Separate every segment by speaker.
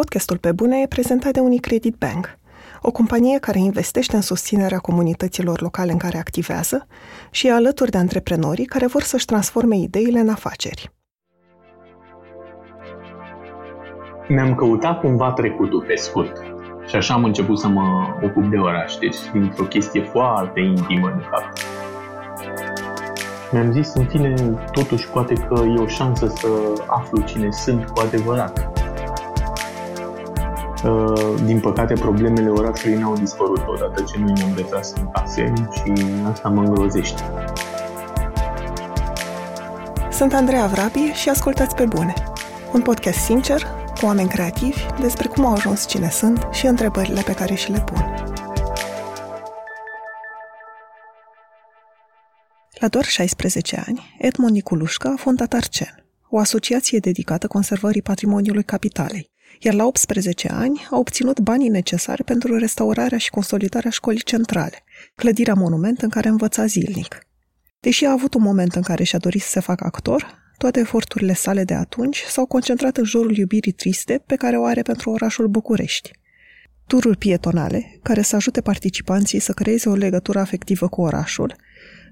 Speaker 1: Podcastul Pe Bune e prezentat de Unicredit Bank, o companie care investește în susținerea comunităților locale în care activează și e alături de antreprenorii care vor să-și transforme ideile în afaceri.
Speaker 2: Mi-am căutat cumva trecutul pe scurt și așa am început să mă ocup de oraș, deci dintr-o chestie foarte intimă, de fapt. Mi-am zis, în fine, totuși poate că e o șansă să aflu cine sunt cu adevărat Uh, din păcate, problemele orașului n-au dispărut odată ce noi ne-am retras în case și asta mă îngrozește.
Speaker 1: Sunt Andreea Vrabi și ascultați pe bune. Un podcast sincer, cu oameni creativi, despre cum au ajuns cine sunt și întrebările pe care și le pun. La doar 16 ani, Edmond Niculușca a fondat Arcen, o asociație dedicată conservării patrimoniului capitalei, iar la 18 ani a obținut banii necesari pentru restaurarea și consolidarea școlii centrale, clădirea monument în care învăța zilnic. Deși a avut un moment în care și-a dorit să se facă actor, toate eforturile sale de atunci s-au concentrat în jurul iubirii triste pe care o are pentru orașul București. Tururi pietonale, care să ajute participanții să creeze o legătură afectivă cu orașul,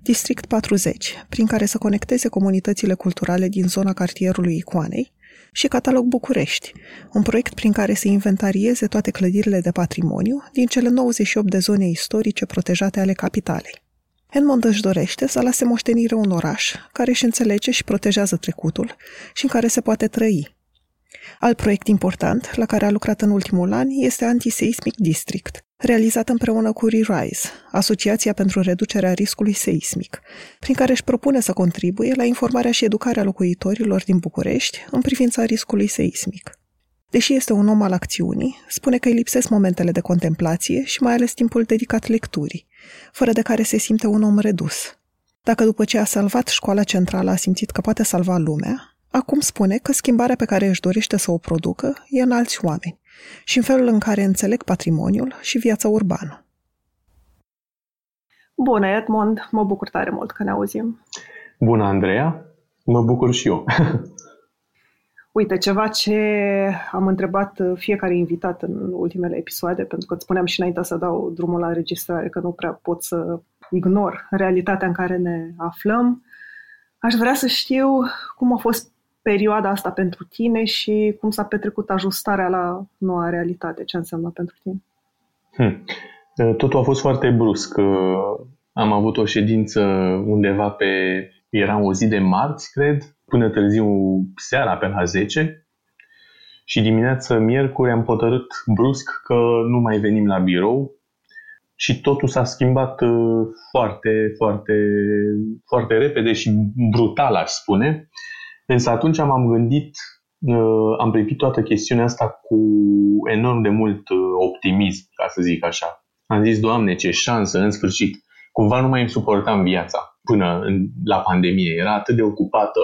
Speaker 1: District 40, prin care să conecteze comunitățile culturale din zona cartierului Icoanei, și Catalog București, un proiect prin care se inventarieze toate clădirile de patrimoniu din cele 98 de zone istorice protejate ale capitalei. Edmond își dorește să lase moștenire un oraș care își înțelege și protejează trecutul și în care se poate trăi. Alt proiect important la care a lucrat în ultimul an este Antiseismic District, realizat împreună cu ReRise, Asociația pentru Reducerea Riscului Seismic, prin care își propune să contribuie la informarea și educarea locuitorilor din București în privința riscului seismic. Deși este un om al acțiunii, spune că îi lipsesc momentele de contemplație și mai ales timpul dedicat lecturii, fără de care se simte un om redus. Dacă după ce a salvat școala centrală a simțit că poate salva lumea, acum spune că schimbarea pe care își dorește să o producă e în alți oameni și în felul în care înțeleg patrimoniul și viața urbană. Bună, Edmond! Mă bucur tare mult că ne auzim.
Speaker 2: Bună, Andreea! Mă bucur și eu.
Speaker 1: Uite, ceva ce am întrebat fiecare invitat în ultimele episoade, pentru că îți spuneam și înainte să dau drumul la înregistrare, că nu prea pot să ignor realitatea în care ne aflăm. Aș vrea să știu cum a fost perioada asta pentru tine și cum s-a petrecut ajustarea la noua realitate, ce înseamnă pentru tine?
Speaker 2: Hmm. Totul a fost foarte brusc. Am avut o ședință undeva pe, era o zi de marți, cred, până târziu seara pe la 10 și dimineața miercuri am hotărât brusc că nu mai venim la birou și totul s-a schimbat uh, foarte, foarte, foarte repede și brutal, aș spune. Însă atunci m-am gândit, uh, am privit toată chestiunea asta cu enorm de mult uh, optimism, ca să zic așa. Am zis, Doamne, ce șansă, în sfârșit. Cumva nu mai îmi suportam viața până în, la pandemie. Era atât de ocupată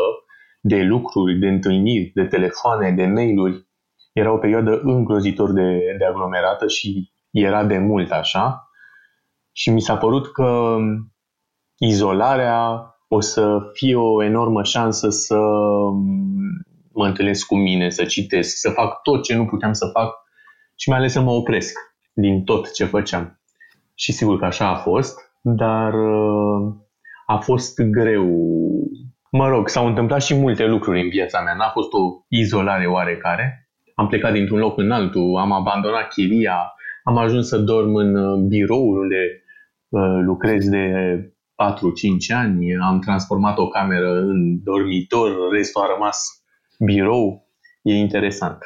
Speaker 2: de lucruri, de întâlniri, de telefoane, de mail-uri. Era o perioadă îngrozitor de, de aglomerată și era de mult așa. Și mi s-a părut că izolarea o să fie o enormă șansă să mă întâlnesc cu mine, să citesc, să fac tot ce nu puteam să fac și mai ales să mă opresc din tot ce făceam. Și sigur că așa a fost, dar uh, a fost greu. Mă rog, s-au întâmplat și multe lucruri în viața mea, n-a fost o izolare oarecare. Am plecat dintr-un loc în altul, am abandonat chiria, am ajuns să dorm în uh, biroul unde uh, lucrez de 4-5 ani, am transformat o cameră în dormitor, restul a rămas birou. E interesant.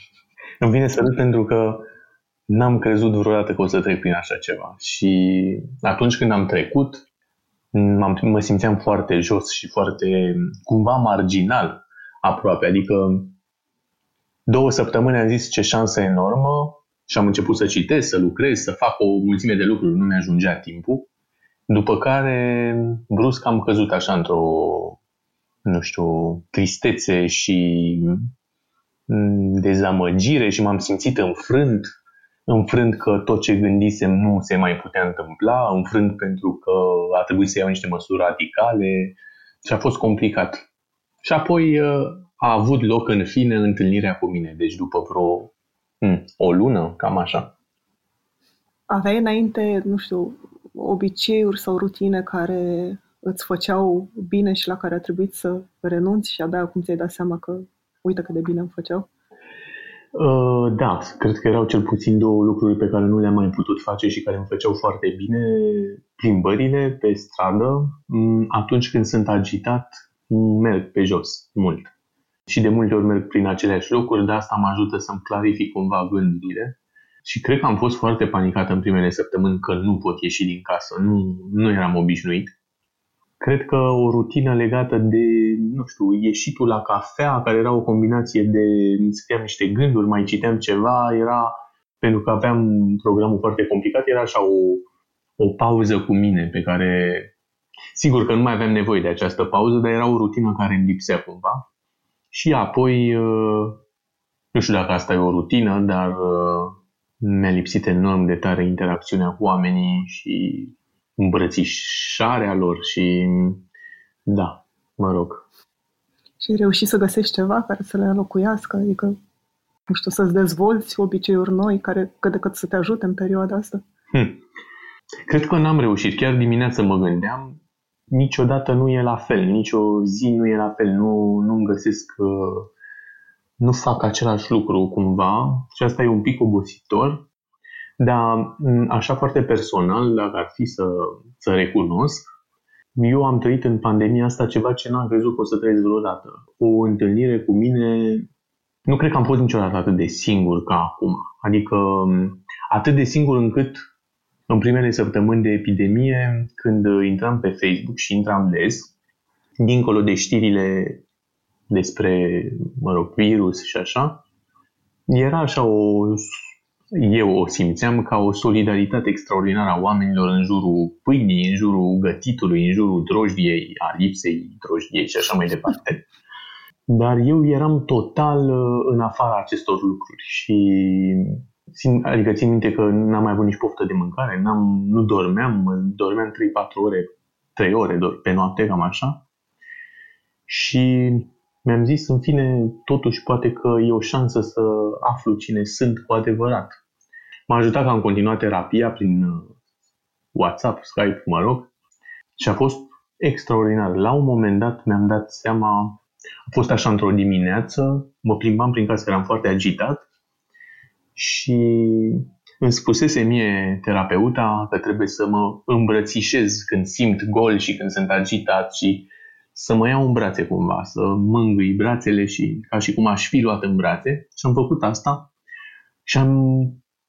Speaker 2: Îmi vine să râd pentru că n-am crezut vreodată că o să trec prin așa ceva. Și atunci când am trecut, mă simțeam foarte jos și foarte, cumva, marginal aproape. Adică două săptămâni am zis ce șansă enormă și am început să citesc, să lucrez, să fac o mulțime de lucruri. Nu mi-ajungea timpul. După care, brusc am căzut așa într-o, nu știu, tristețe și mm, dezamăgire și m-am simțit înfrânt, înfrânt că tot ce gândisem nu se mai putea întâmpla, înfrânt pentru că a trebuit să iau niște măsuri radicale și a fost complicat. Și apoi uh, a avut loc în fine întâlnirea cu mine, deci după vreo Hmm, o lună, cam așa.
Speaker 3: Aveai înainte, nu știu, obiceiuri sau rutine care îți făceau bine și la care a trebuit să renunți și abia acum ți-ai dat seama că uite cât de bine îmi făceau?
Speaker 2: Uh, da, cred că erau cel puțin două lucruri pe care nu le-am mai putut face și care îmi făceau foarte bine. Plimbările pe stradă, mm, atunci când sunt agitat, merg pe jos mult. Și de multe ori merg prin aceleași locuri, dar asta mă ajută să-mi clarific cumva gândurile. Și cred că am fost foarte panicat în primele săptămâni că nu pot ieși din casă, nu, nu eram obișnuit cred că o rutină legată de, nu știu, ieșitul la cafea, care era o combinație de, scriam niște gânduri, mai citeam ceva, era, pentru că aveam programul foarte complicat, era așa o, o pauză cu mine pe care, sigur că nu mai aveam nevoie de această pauză, dar era o rutină care îmi lipsea cumva. Și apoi, uh, nu știu dacă asta e o rutină, dar uh, mi-a lipsit enorm de tare interacțiunea cu oamenii și îmbrățișarea lor și da, mă rog.
Speaker 3: Și ai reușit să găsești ceva care să le înlocuiască, adică, nu știu, să-ți dezvolți obiceiuri noi care cât de cât să te ajute în perioada asta? Hm.
Speaker 2: Cred că n-am reușit. Chiar dimineața mă gândeam, niciodată nu e la fel, nicio zi nu e la fel, nu, nu-mi găsesc, uh, nu fac același lucru cumva și asta e un pic obositor, dar așa foarte personal, dacă ar fi să, să recunosc, eu am trăit în pandemia asta ceva ce n-am crezut că o să trăiesc vreodată. O întâlnire cu mine, nu cred că am fost niciodată atât de singur ca acum. Adică atât de singur încât în primele săptămâni de epidemie, când intram pe Facebook și intram des, dincolo de știrile despre, mă rog, virus și așa, era așa o eu o simțeam ca o solidaritate extraordinară a oamenilor în jurul pâinii, în jurul gătitului, în jurul drojdiei, a lipsei drojdiei și așa mai departe. Dar eu eram total uh, în afara acestor lucruri și țin, adică țin minte că n-am mai avut nici poftă de mâncare, n-am, nu dormeam, dormeam 3-4 ore, 3 ore pe noapte, cam așa. Și mi-am zis, în fine, totuși poate că e o șansă să aflu cine sunt cu adevărat. M-a ajutat că am continuat terapia prin uh, WhatsApp, Skype, mă rog, și a fost extraordinar. La un moment dat mi-am dat seama, a fost așa într-o dimineață, mă plimbam prin casă, eram foarte agitat și îmi spusese mie terapeuta că trebuie să mă îmbrățișez când simt gol și când sunt agitat și să mă iau în brațe cumva, să mângâi brațele și ca și cum aș fi luat în brațe. Și am făcut asta și am,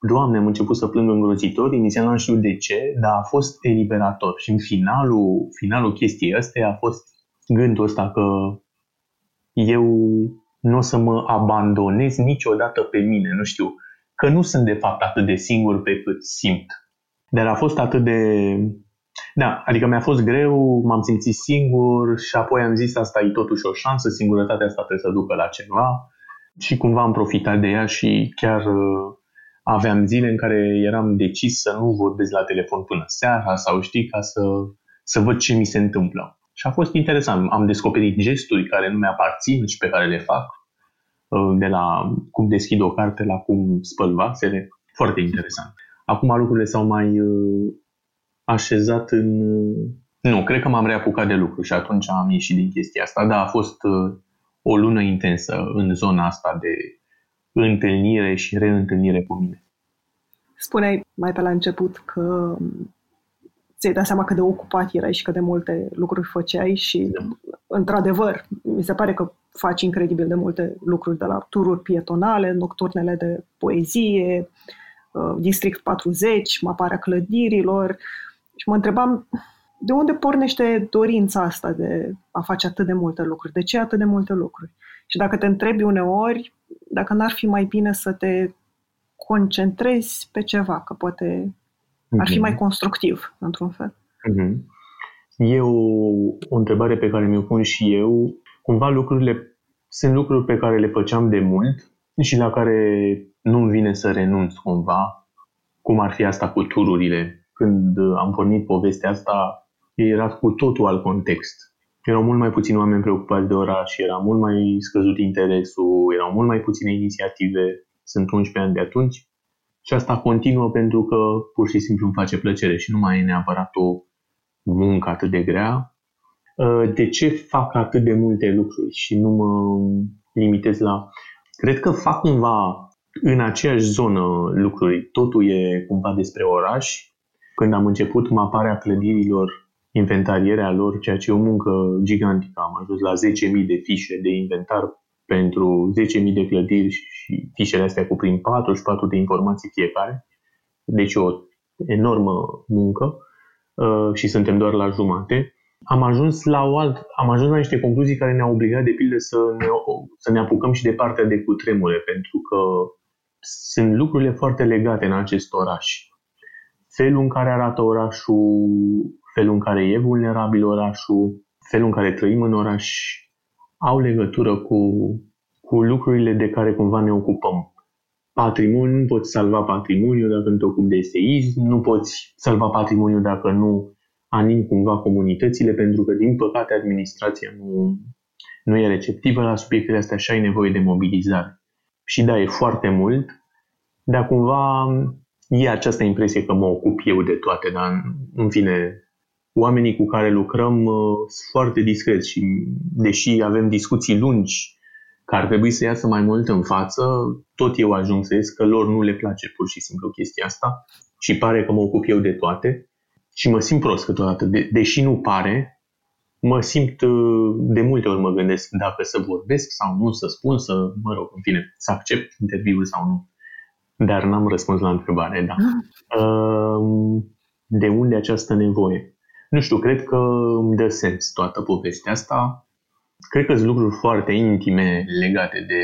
Speaker 2: Doamne, am început să plâng îngrozitor, inițial nu știu de ce, dar a fost eliberator. Și în finalul, finalul chestiei astea a fost gândul ăsta că eu nu o să mă abandonez niciodată pe mine, nu știu, că nu sunt de fapt atât de singur pe cât simt. Dar a fost atât de da, adică mi-a fost greu, m-am simțit singur și apoi am zis asta e totuși o șansă, singurătatea asta trebuie să ducă la ceva și cumva am profitat de ea și chiar uh, aveam zile în care eram decis să nu vorbesc la telefon până seara sau știi, ca să, să văd ce mi se întâmplă. Și a fost interesant. Am descoperit gesturi care nu mi-aparțin și pe care le fac, uh, de la cum deschid o carte la cum spăl vasele. Foarte interesant. Acum lucrurile s-au mai uh, așezat în... Nu, cred că m-am reapucat de lucru și atunci am ieșit din chestia asta, dar a fost uh, o lună intensă în zona asta de întâlnire și reîntâlnire cu mine.
Speaker 3: Spuneai mai pe la început că ți-ai dat seama cât de ocupat erai și cât de multe lucruri făceai și, da. într-adevăr, mi se pare că faci incredibil de multe lucruri, de la tururi pietonale, nocturnele de poezie, uh, District 40, maparea clădirilor, și mă întrebam de unde pornește dorința asta de a face atât de multe lucruri? De ce atât de multe lucruri? Și dacă te întrebi uneori, dacă n-ar fi mai bine să te concentrezi pe ceva, că poate ar fi mai mhm. constructiv, într-un fel.
Speaker 2: Mm-hmm. E o, o întrebare pe care mi-o pun și eu. Cumva lucrurile sunt lucruri pe care le făceam de mult și la care nu-mi vine să renunț cumva, cum ar fi asta cu tururile când am pornit povestea asta, era cu totul alt context. Erau mult mai puțini oameni preocupați de oraș, era mult mai scăzut interesul, erau mult mai puține inițiative. sunt 11 ani de atunci și asta continuă pentru că pur și simplu îmi face plăcere și nu mai e neapărat o muncă atât de grea. Uh, de ce fac atât de multe lucruri și nu mă limitez la... Cred că fac cumva în aceeași zonă lucruri. Totul e cumva despre oraș. Când am început maparea clădirilor, inventarierea lor, ceea ce e o muncă gigantică. Am ajuns la 10.000 de fișe de inventar pentru 10.000 de clădiri și fișele astea cuprind 44 de informații fiecare. Deci o enormă muncă uh, și suntem doar la jumate. Am ajuns la o alt, am ajuns la niște concluzii care ne-au obligat de pildă să ne, să ne apucăm și de partea de cutremure, pentru că sunt lucrurile foarte legate în acest oraș. Felul în care arată orașul, felul în care e vulnerabil orașul, felul în care trăim în oraș, au legătură cu, cu lucrurile de care cumva ne ocupăm. Patrimoniul, nu poți salva patrimoniul dacă nu te ocupi de seism, nu poți salva patrimoniul dacă nu anim cumva comunitățile, pentru că, din păcate, administrația nu, nu e receptivă la subiectele astea și ai nevoie de mobilizare. Și da, e foarte mult, dar cumva e această impresie că mă ocup eu de toate, dar în fine, oamenii cu care lucrăm uh, sunt foarte discreți și deși avem discuții lungi că ar trebui să iasă mai mult în față, tot eu ajung să ies că lor nu le place pur și simplu chestia asta și pare că mă ocup eu de toate și mă simt prost câteodată. De- deși nu pare, mă simt, uh, de multe ori mă gândesc dacă să vorbesc sau nu, să spun, să, mă rog, în fine, să accept interviul sau nu. Dar n-am răspuns la întrebare, da. Uh, de unde această nevoie? Nu știu, cred că îmi dă sens toată povestea asta. Cred că sunt lucruri foarte intime legate de...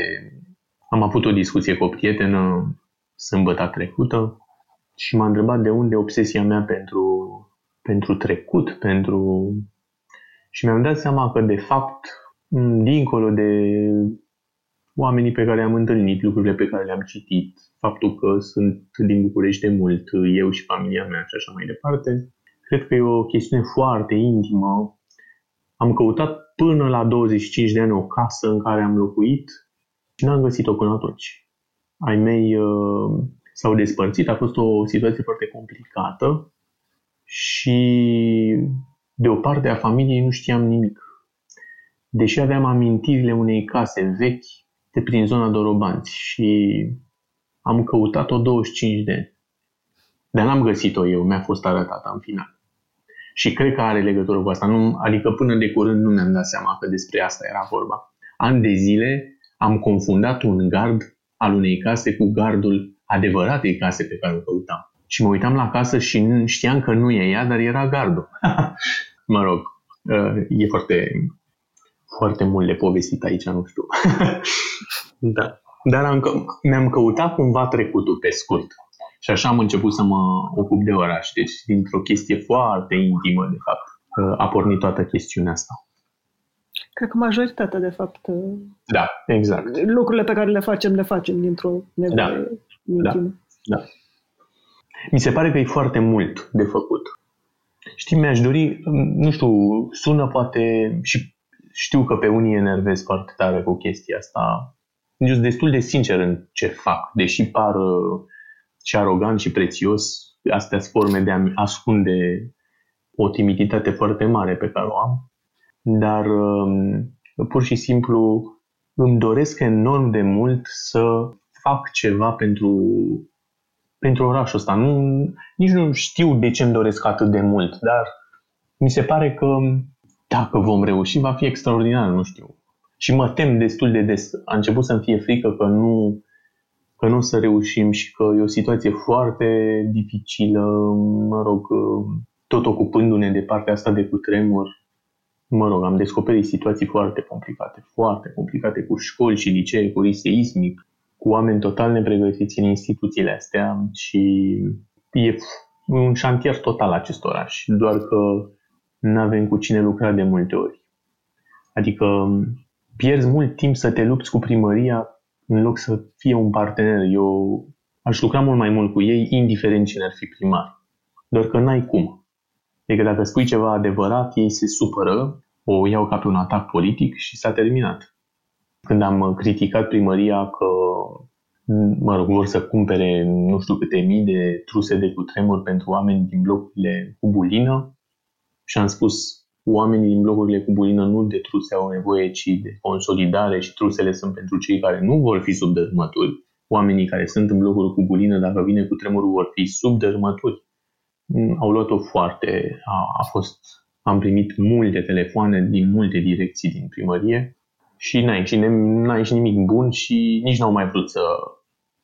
Speaker 2: Am avut o discuție cu o prietenă sâmbătă trecută și m-a întrebat de unde obsesia mea pentru, pentru trecut, pentru... Și mi-am dat seama că, de fapt, dincolo de oamenii pe care am întâlnit, lucrurile pe care le-am citit, faptul că sunt din București de mult, eu și familia mea și așa mai departe, Cred că e o chestiune foarte intimă. Am căutat până la 25 de ani o casă în care am locuit și n-am găsit-o până atunci. Ai mei uh, s-au despărțit, a fost o situație foarte complicată și de o parte a familiei nu știam nimic. Deși aveam amintirile unei case vechi de prin zona Dorobanți și am căutat-o 25 de ani. Dar n-am găsit-o eu, mi-a fost arătată în final. Și cred că are legătură cu asta. Nu, adică până de curând nu mi-am dat seama că despre asta era vorba. An de zile am confundat un gard al unei case cu gardul adevăratei case pe care o căutam. Și mă uitam la casă și știam că nu e ea, dar era gardul. mă rog, uh, e foarte, foarte mult de povestit aici, nu știu. da. Dar am, mi-am căutat cumva trecutul pe scurt. Și așa am început să mă ocup de oraș. Deci, dintr-o chestie foarte intimă, de fapt, a pornit toată chestiunea asta.
Speaker 1: Cred că majoritatea, de fapt,
Speaker 2: da, exact.
Speaker 1: lucrurile pe care le facem, le facem dintr-o nevoie da. intimă.
Speaker 2: Da. da. Mi se pare că e foarte mult de făcut. Știi, mi-aș dori, nu știu, sună poate și știu că pe unii enervez foarte tare cu chestia asta. Sunt destul de sincer în ce fac, deși par și arogant și prețios. Astea sunt forme de a ascunde o timiditate foarte mare pe care o am. Dar um, pur și simplu îmi doresc enorm de mult să fac ceva pentru, pentru orașul ăsta. Nu, nici nu știu de ce îmi doresc atât de mult, dar mi se pare că dacă vom reuși, va fi extraordinar, nu știu. Și mă tem destul de des. A început să-mi fie frică că nu că nu o să reușim și că e o situație foarte dificilă, mă rog, tot ocupându-ne de partea asta de cutremur, mă rog, am descoperit situații foarte complicate, foarte complicate, cu școli și licee, cu risc seismic, cu oameni total nepregătiți în instituțiile astea și e un șantier total acest oraș, doar că nu avem cu cine lucra de multe ori. Adică pierzi mult timp să te lupți cu primăria în loc să fie un partener. Eu aș lucra mult mai mult cu ei, indiferent cine ar fi primar. Doar că n-ai cum. Adică dacă spui ceva adevărat, ei se supără, o iau ca pe un atac politic și s-a terminat. Când am criticat primăria că mă rog, vor să cumpere nu știu câte mii de truse de cutremur pentru oameni din blocurile cu bulină și am spus oamenii din blocurile cu bulină nu de truse au nevoie, ci de consolidare și trusele sunt pentru cei care nu vor fi sub dărâmături. Oamenii care sunt în blocuri cu bulină, dacă vine cu tremurul, vor fi sub dărâmături. Au luat-o foarte, a, a fost, am primit multe telefoane din multe direcții din primărie și n-a ieșit, n-a ieșit nimic bun și nici n-au mai vrut să,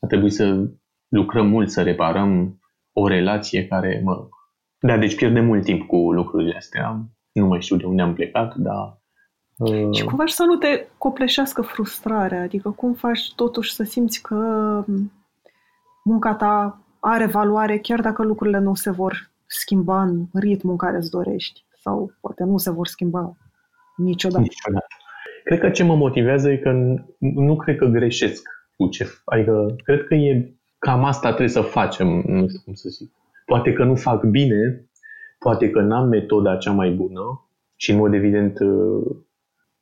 Speaker 2: a trebuit să lucrăm mult, să reparăm o relație care, mă rog, da, deci pierdem mult timp cu lucrurile astea. Nu mai știu de unde am plecat, dar...
Speaker 1: Uh... Și cum faci să nu te copleșească frustrarea? Adică cum faci totuși să simți că munca ta are valoare chiar dacă lucrurile nu se vor schimba în ritmul în care îți dorești? Sau poate nu se vor schimba niciodată. Niciodată.
Speaker 2: Cred că ce mă motivează e că nu cred că greșesc cu ce... Adică cred că e cam asta trebuie să facem, nu știu cum să zic. Poate că nu fac bine, poate că n-am metoda cea mai bună și în mod evident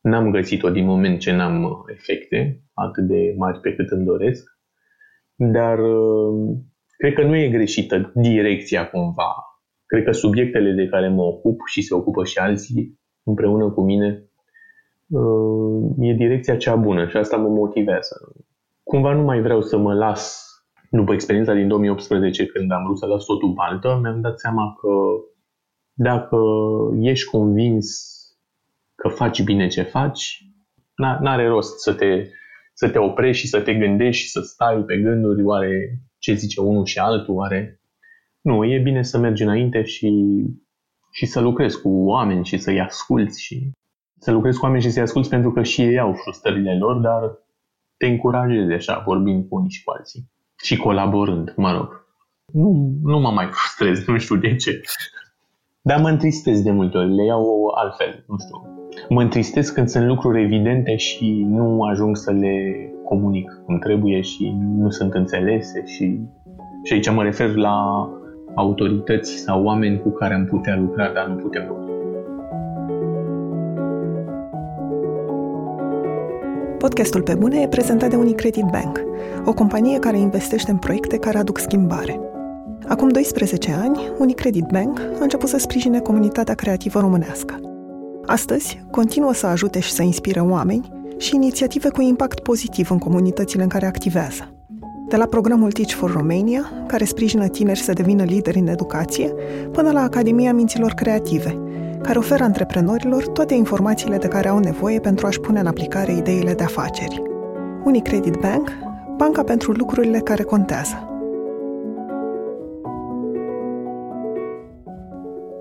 Speaker 2: n-am găsit-o din moment ce n-am efecte atât de mari pe cât îmi doresc, dar cred că nu e greșită direcția cumva. Cred că subiectele de care mă ocup și se ocupă și alții împreună cu mine e direcția cea bună și asta mă motivează. Cumva nu mai vreau să mă las după experiența din 2018, când am vrut să las totul baltă, mi-am dat seama că dacă ești convins că faci bine ce faci, n-are rost să te, să te oprești și să te gândești și să stai pe gânduri, oare ce zice unul și altul, oare... Nu, e bine să mergi înainte și, și să lucrezi cu oameni și să-i asculți și să lucrezi cu oameni și să-i asculți pentru că și ei au frustrările lor, dar te încurajezi așa, vorbind cu unii și cu alții și colaborând, mă rog. Nu, nu mă mai frustrez, nu știu de ce. Dar mă întristez de multe ori, le iau altfel, nu știu. Mă întristez când sunt lucruri evidente și nu ajung să le comunic cum trebuie și nu sunt înțelese și, și aici mă refer la autorități sau oameni cu care am putea lucra, dar nu putem lucra.
Speaker 1: Podcastul Pe Bune e prezentat de Unicredit Bank, o companie care investește în proiecte care aduc schimbare. Acum 12 ani, Unicredit Bank a început să sprijine comunitatea creativă românească. Astăzi, continuă să ajute și să inspire oameni și inițiative cu impact pozitiv în comunitățile în care activează. De la programul Teach for Romania, care sprijină tineri să devină lideri în educație, până la Academia Minților Creative – care oferă antreprenorilor toate informațiile de care au nevoie pentru a-și pune în aplicare ideile de afaceri. Unicredit Bank, banca pentru lucrurile care contează.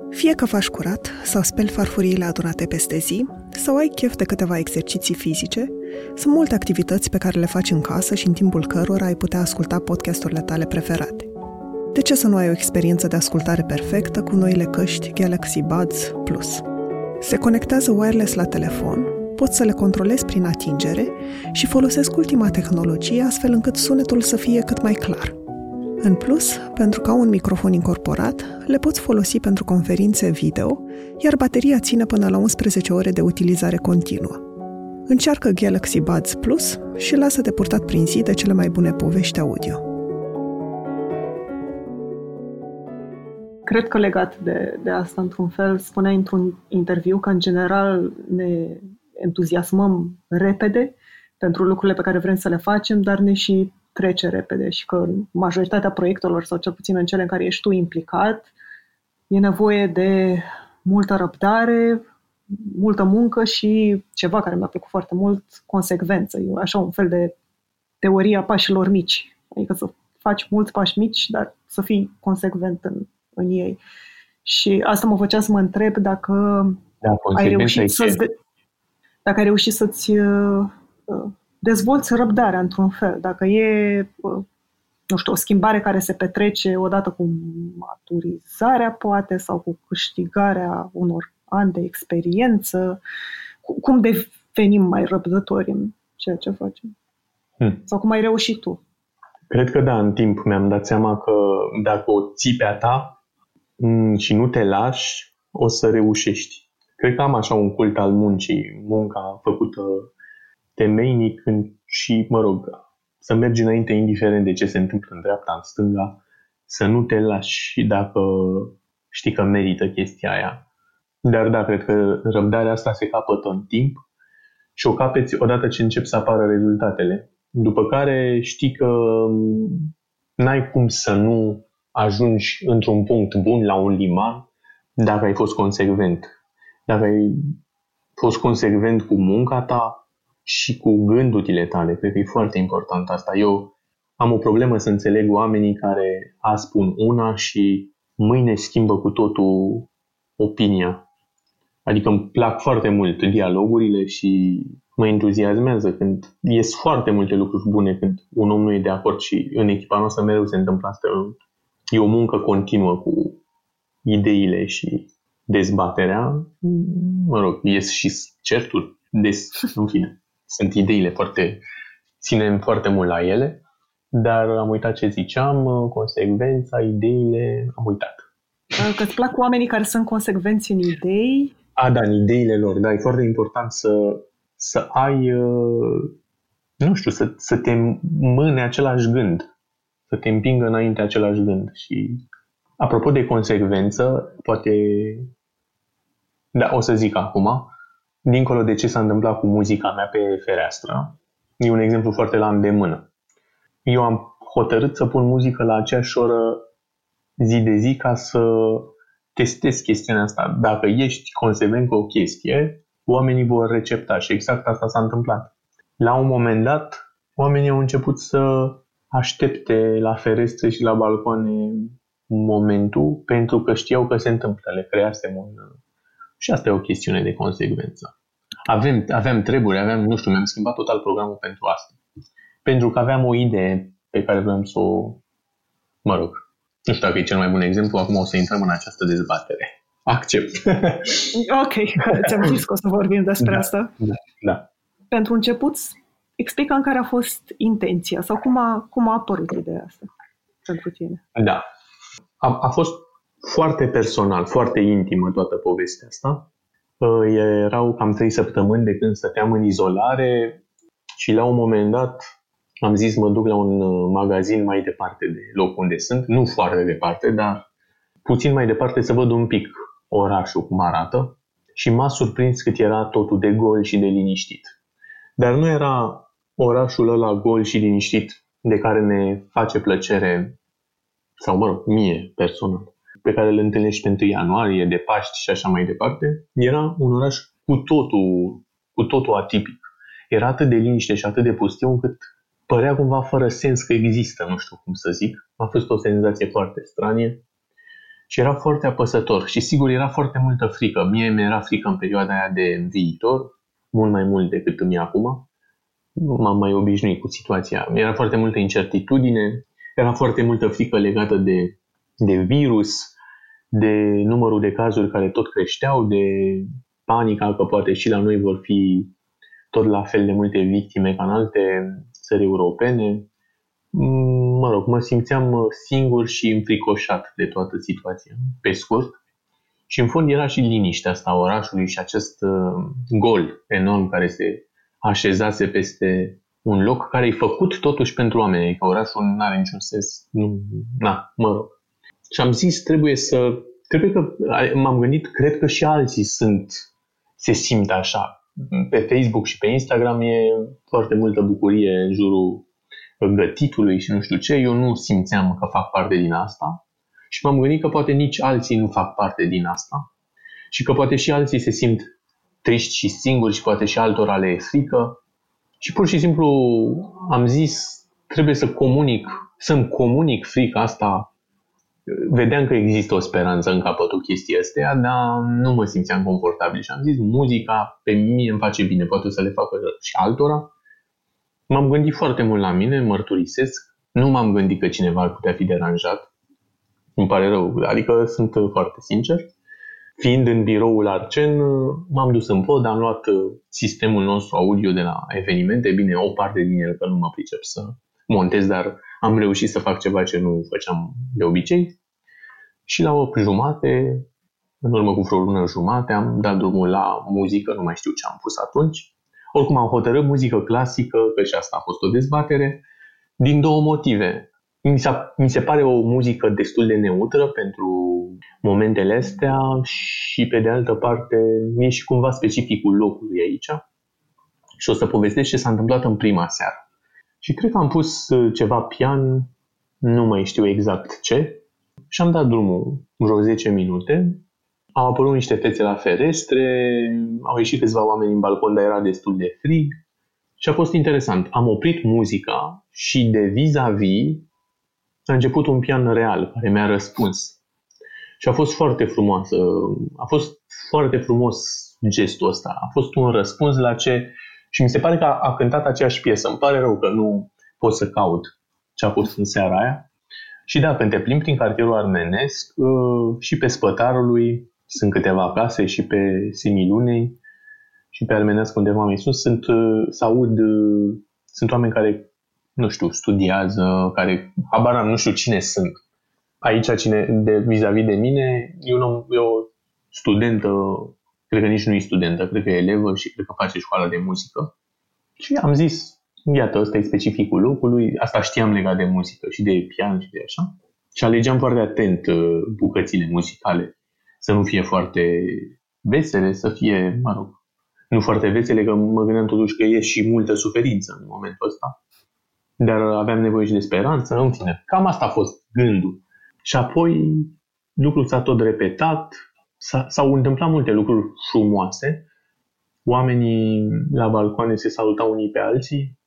Speaker 1: Fie că faci curat sau speli farfuriile adunate peste zi, sau ai chef de câteva exerciții fizice, sunt multe activități pe care le faci în casă și în timpul cărora ai putea asculta podcasturile tale preferate. De ce să nu ai o experiență de ascultare perfectă cu noile căști Galaxy Buds Plus? Se conectează wireless la telefon, poți să le controlezi prin atingere și folosesc ultima tehnologie astfel încât sunetul să fie cât mai clar. În plus, pentru că au un microfon incorporat, le poți folosi pentru conferințe video, iar bateria ține până la 11 ore de utilizare continuă. Încearcă Galaxy Buds Plus și lasă-te purtat prin zi de cele mai bune povești audio. Cred că legat de, de asta, într-un fel, spunea într-un interviu că, în general, ne entuziasmăm repede pentru lucrurile pe care vrem să le facem, dar ne și trece repede și că majoritatea proiectelor, sau cel puțin în cele în care ești tu implicat, e nevoie de multă răbdare, multă muncă și ceva care mi-a plăcut foarte mult, consecvență. E așa un fel de teoria pașilor mici. Adică să faci mulți pași mici, dar să fii consecvent în în ei. Și asta mă făcea să mă întreb dacă da, ai reușit să dacă ai reușit să-ți uh, uh, dezvolți răbdarea într-un fel, dacă e uh, nu știu, o schimbare care se petrece odată cu maturizarea, poate, sau cu câștigarea unor ani de experiență, cum devenim mai răbdători în ceea ce facem? Hmm. Sau cum ai reușit tu?
Speaker 2: Cred că da, în timp mi-am dat seama că dacă o ții pe a ta, Mm, și nu te lași, o să reușești. Cred că am așa un cult al muncii, munca făcută temeinic și, mă rog, să mergi înainte indiferent de ce se întâmplă în dreapta, în stânga, să nu te lași dacă știi că merită chestia aia. Dar da, cred că răbdarea asta se capătă în timp și o capeți odată ce încep să apară rezultatele. După care știi că n-ai cum să nu ajungi într-un punct bun la un liman dacă ai fost consecvent. Dacă ai fost consecvent cu munca ta și cu gândurile tale. Cred că e foarte important asta. Eu am o problemă să înțeleg oamenii care azi spun una și mâine schimbă cu totul opinia. Adică îmi plac foarte mult dialogurile și mă entuziasmează când ies foarte multe lucruri bune când un om nu e de acord și în echipa noastră mereu se întâmplă asta. E o muncă continuă cu ideile și dezbaterea. Mă rog, ies și certuri des, în fine. Sunt ideile foarte, ținem foarte mult la ele, dar am uitat ce ziceam, consecvența, ideile, am uitat.
Speaker 1: Că îți plac oamenii care sunt consecvenți în idei?
Speaker 2: A, da, în ideile lor, da, e foarte important să, să ai, uh, nu știu, să, să te mâne același gând, să te împingă înainte același gând. Și apropo de consecvență, poate, da, o să zic acum, dincolo de ce s-a întâmplat cu muzica mea pe fereastră, e un exemplu foarte la îndemână. Eu am hotărât să pun muzică la aceeași oră zi de zi ca să testez chestiunea asta. Dacă ești consecvent cu o chestie, oamenii vor recepta și exact asta s-a întâmplat. La un moment dat, oamenii au început să aștepte la ferestre și la balcoane momentul pentru că știau că se întâmplă, le creasem un... Și asta e o chestiune de consecvență. Avem, aveam treburi, aveam, nu știu, mi-am schimbat total programul pentru asta. Pentru că aveam o idee pe care vreau să o, mă rog, nu știu dacă e cel mai bun exemplu, acum o să intrăm în această dezbatere. Accept.
Speaker 1: ok, ți-am zis că o să vorbim despre
Speaker 2: da,
Speaker 1: asta.
Speaker 2: Da, da.
Speaker 1: Pentru început, explică în care a fost intenția sau cum a, cum a apărut ideea asta pentru tine.
Speaker 2: Da. A, a fost foarte personal, foarte intimă toată povestea asta. Erau cam trei săptămâni de când stăteam în izolare și la un moment dat am zis mă duc la un uh, magazin mai departe de locul unde sunt, nu foarte departe, dar puțin mai departe să văd un pic orașul cum arată și m-a surprins cât era totul de gol și de liniștit. Dar nu era orașul ăla gol și liniștit de care ne face plăcere, sau mă rog, mie personal, pe care îl întâlnești pe 1 ianuarie, de Paști și așa mai departe, era un oraș cu totul, cu totul atipic. Era atât de liniște și atât de pustiu încât părea cumva fără sens că există, nu știu cum să zic. A fost o senzație foarte stranie și era foarte apăsător. Și sigur, era foarte multă frică. Mie mi-era frică în perioada aia de viitor, mult mai mult decât îmi acum. M-am mai obișnuit cu situația. Era foarte multă incertitudine, era foarte multă frică legată de, de virus, de numărul de cazuri care tot creșteau, de panica că poate și la noi vor fi tot la fel de multe victime ca în alte țări europene. Mm, mă rog, mă simțeam uh, singur și înfricoșat de toată situația, pe scurt. Și în fond era și liniștea asta a orașului și acest uh, gol enorm care se așezase peste un loc care e făcut totuși pentru oameni, adică orașul nu are niciun sens, nu, na, mă rog. Și am zis, trebuie să, trebuie că, m-am gândit, cred că și alții sunt, se simt așa, pe Facebook și pe Instagram e foarte multă bucurie în jurul gătitului și nu știu ce. Eu nu simțeam că fac parte din asta. Și m-am gândit că poate nici alții nu fac parte din asta. Și că poate și alții se simt triști și singuri și poate și altora le e frică. Și pur și simplu am zis, trebuie să comunic, să-mi comunic frica asta vedeam că există o speranță în capătul chestii astea, dar nu mă simțeam confortabil și am zis, muzica pe mine îmi face bine, poate să le facă și altora. M-am gândit foarte mult la mine, mărturisesc, nu m-am gândit că cineva ar putea fi deranjat. Îmi pare rău, adică sunt foarte sincer. Fiind în biroul Arcen, m-am dus în pod, am luat sistemul nostru audio de la evenimente, bine, o parte din el, că nu mă pricep să montez, dar am reușit să fac ceva ce nu făceam de obicei. Și la 8 jumate, în urmă cu vreo lună jumate, am dat drumul la muzică, nu mai știu ce am pus atunci. Oricum am hotărât muzică clasică, că și asta a fost o dezbatere, Din două motive. Mi, mi se pare o muzică destul de neutră pentru momentele astea și pe de altă parte e și cumva specificul locului aici. Și o să povestesc ce s-a întâmplat în prima seară. Și cred că am pus uh, ceva pian, nu mai știu exact ce, și am dat drumul vreo 10 minute. Au apărut niște fețe la ferestre, au ieșit câțiva oameni în balcon, dar era destul de frig. Și a fost interesant. Am oprit muzica și de vis-a-vis a început un pian real care mi-a răspuns. Și a fost foarte frumoasă. A fost foarte frumos gestul ăsta. A fost un răspuns la ce... Și mi se pare că a, a cântat aceeași piesă. Îmi pare rău că nu pot să caut ce a fost în seara aia. Și da, când te plimbi prin cartierul armenesc uh, și pe Spătarului sunt câteva case și pe Similunei și pe armenesc undeva mai sus sunt, uh, să aud, uh, sunt oameni care, nu știu, studiază, care, habar nu știu cine sunt. Aici, cine, de, vis-a-vis de mine, e, un om, e o studentă, cred că nici nu e studentă, cred că e elevă și cred că face școala de muzică. Și am zis, iată, ăsta e specificul locului, asta știam legat de muzică și de pian și de așa. Și alegeam foarte atent uh, bucățile muzicale, să nu fie foarte vesele, să fie, mă rog, nu foarte vesele, că mă gândeam totuși că e și multă suferință în momentul ăsta. Dar aveam nevoie și de speranță, în fine. Cam asta a fost gândul. Și apoi lucrul s-a tot repetat, s-au întâmplat multe lucruri frumoase. Oamenii la balcoane se salutau unii pe alții,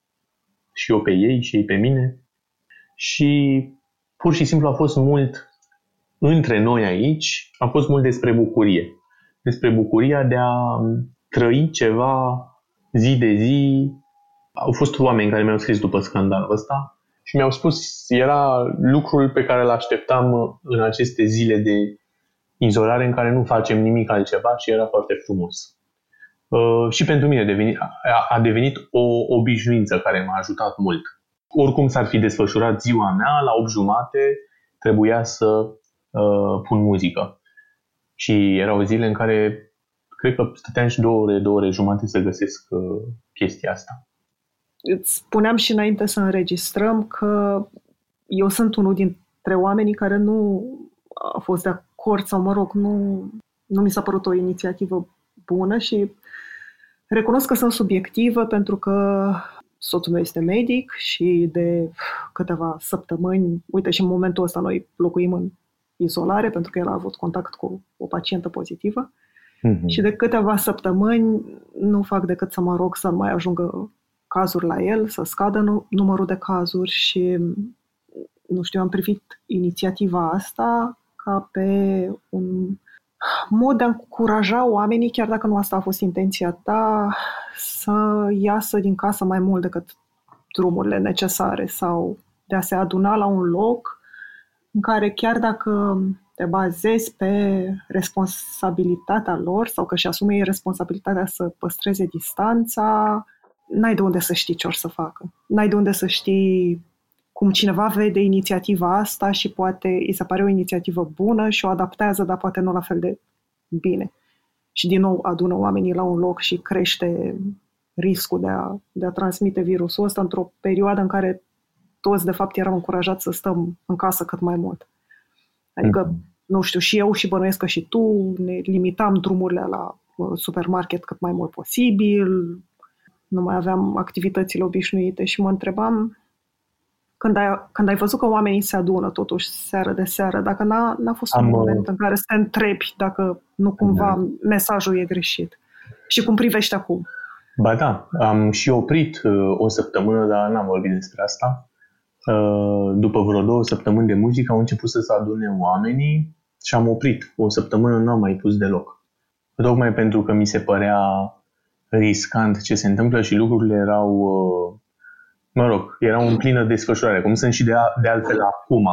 Speaker 2: și eu pe ei și ei pe mine. Și pur și simplu a fost mult între noi aici, a fost mult despre bucurie. Despre bucuria de a trăi ceva zi de zi. Au fost oameni care mi-au scris după scandalul ăsta și mi-au spus, era lucrul pe care îl așteptam în aceste zile de izolare în care nu facem nimic altceva și era foarte frumos. Uh, și pentru mine a devenit, a devenit o obișnuință care m-a ajutat mult. Oricum s-ar fi desfășurat ziua mea, la 8 jumate trebuia să uh, pun muzică. Și erau zile în care cred că stăteam și două ore, două ore jumate să găsesc uh, chestia asta.
Speaker 3: Îți spuneam și înainte să înregistrăm că eu sunt unul dintre oamenii care nu a fost de acord sau, mă rog, nu, nu mi s-a părut o inițiativă bună și Recunosc că sunt subiectivă pentru că soțul meu este medic și de câteva săptămâni, uite și în momentul ăsta noi locuim în izolare pentru că el a avut contact cu o pacientă pozitivă mm-hmm. și de câteva săptămâni nu fac decât să mă rog să mai ajungă cazuri la el, să scadă numărul de cazuri și nu știu, am privit inițiativa asta ca pe un mod de a încuraja oamenii, chiar dacă nu asta a fost intenția ta, să iasă din casă mai mult decât drumurile necesare sau de a se aduna la un loc în care chiar dacă te bazezi pe responsabilitatea lor sau că și asume ei responsabilitatea să păstreze distanța, n-ai de unde să știi ce or să facă. N-ai de unde să știi cum cineva vede inițiativa asta și poate îi se pare o inițiativă bună și o adaptează, dar poate nu la fel de bine. Și din nou adună oamenii la un loc și crește riscul de a, de a transmite virusul ăsta într-o perioadă în care toți, de fapt, eram încurajați să stăm în casă cât mai mult. Adică, mm-hmm. nu știu, și eu și bănuiesc că și tu ne limitam drumurile la uh, supermarket cât mai mult posibil, nu mai aveam activitățile obișnuite și mă întrebam când ai, când ai văzut că oamenii se adună totuși seară de seară, dacă n-a, n-a fost Am, un moment în care să te întrebi dacă nu cumva da. mesajul e greșit. Și cum privești acum?
Speaker 2: Ba da, am și oprit uh, o săptămână, dar n-am vorbit despre asta. Uh, după vreo două săptămâni de muzică au început să se adune oamenii și am oprit. O săptămână n-am mai pus deloc. Tocmai pentru că mi se părea riscant ce se întâmplă și lucrurile erau uh, mă rog, erau în plină desfășurare, cum sunt și de, a, de altfel acum,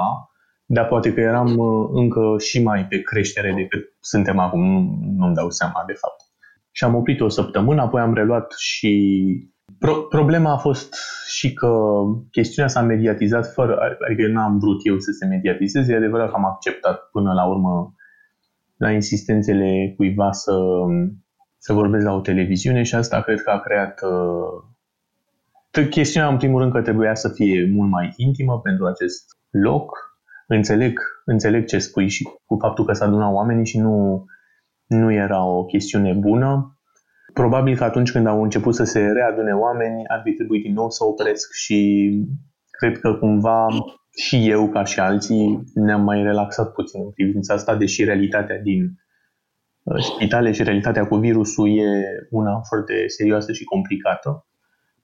Speaker 2: dar poate că eram uh, încă și mai pe creștere decât suntem acum, nu, nu-mi dau seama de fapt. Și am oprit o săptămână, apoi am reluat și... Pro- problema a fost și că chestiunea s-a mediatizat fără, adică eu n-am vrut eu să se mediatizeze, e adevărat că am acceptat până la urmă la insistențele cuiva să, să vorbesc la o televiziune și asta cred că a creat uh, chestiunea, în primul rând, că trebuia să fie mult mai intimă pentru acest loc. Înțeleg, înțeleg ce spui și cu faptul că s-a adunat oamenii și nu, nu era o chestiune bună. Probabil că atunci când au început să se readune oameni, ar fi trebuit din nou să opresc și cred că cumva și eu, ca și alții, ne-am mai relaxat puțin în privința asta, deși realitatea din uh, spitale și realitatea cu virusul e una foarte serioasă și complicată.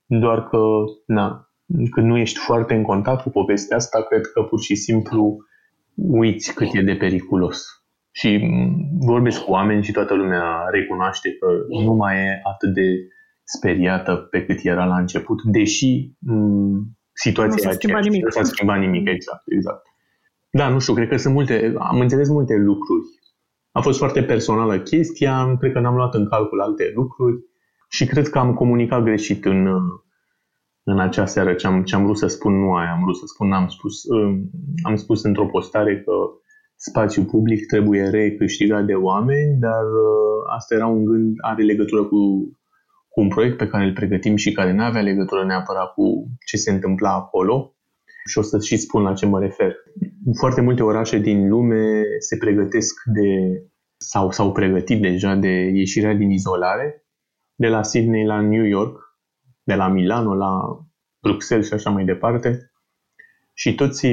Speaker 2: Doar că, na, când nu ești foarte în contact cu povestea asta, cred că pur și simplu uiți cât e de periculos. Și vorbesc cu oameni și toată lumea recunoaște că nu mai e atât de speriată pe cât era la început, deși situația
Speaker 1: nu s-a nimic.
Speaker 2: Nu s-a schimbat nimic, exact, exact. Da, nu știu, cred că sunt multe, am înțeles multe lucruri. A fost foarte personală chestia, cred că n-am luat în calcul alte lucruri și cred că am comunicat greșit în, în acea seară ce am, ce am vrut să spun, nu aia am vrut să spun, am spus, am spus într-o postare că spațiul public trebuie recâștigat de oameni, dar uh, asta era un gând, are legătură cu cu un proiect pe care îl pregătim și care nu avea legătură neapărat cu ce se întâmpla acolo. Și o să și spun la ce mă refer. Foarte multe orașe din lume se pregătesc de sau s-au pregătit deja de ieșirea din izolare, de la Sydney la New York, de la Milano la Bruxelles și așa mai departe. Și toți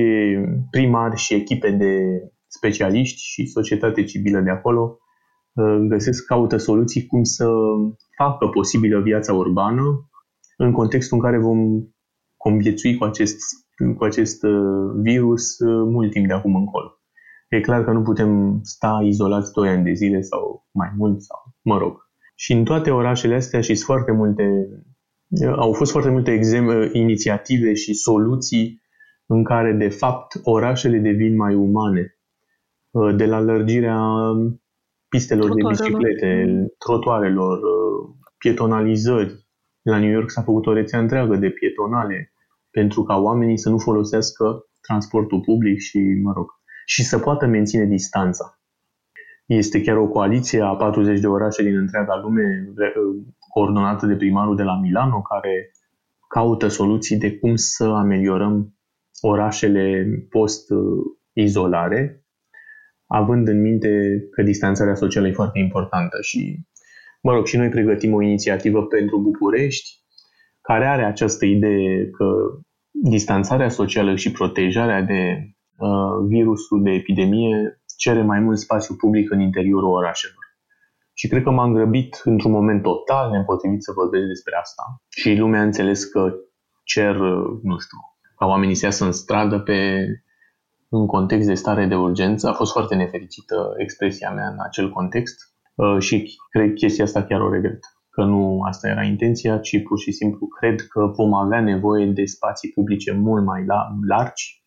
Speaker 2: primari și echipe de specialiști și societate civilă de acolo uh, găsesc, caută soluții cum să facă posibilă viața urbană în contextul în care vom conviețui cu acest, cu acest uh, virus uh, mult timp de acum încolo. E clar că nu putem sta izolați 2 ani de zile sau mai mult, sau mă rog. Și în toate orașele astea și foarte multe, uh, au fost foarte multe exemple, inițiative și soluții în care, de fapt, orașele devin mai umane. De la lărgirea pistelor de biciclete, trotuarelor, pietonalizări. La New York s-a făcut o rețea întreagă de pietonale pentru ca oamenii să nu folosească transportul public și, mă rog, și să poată menține distanța. Este chiar o coaliție a 40 de orașe din întreaga lume, coordonată de primarul de la Milano, care caută soluții de cum să ameliorăm orașele post-izolare, având în minte că distanțarea socială e foarte importantă și Mă rog, și noi pregătim o inițiativă pentru București, care are această idee că distanțarea socială și protejarea de uh, virusul de epidemie cere mai mult spațiu public în interiorul orașelor. Și cred că m-am grăbit într-un moment total nepotrivit să vorbesc despre asta. Și lumea a înțeles că cer, nu știu, ca oamenii să iasă în stradă pe, în context de stare de urgență. A fost foarte nefericită expresia mea în acel context. Uh, și cred chestia asta chiar o regret. Că nu asta era intenția, ci pur și simplu cred că vom avea nevoie de spații publice mult mai largi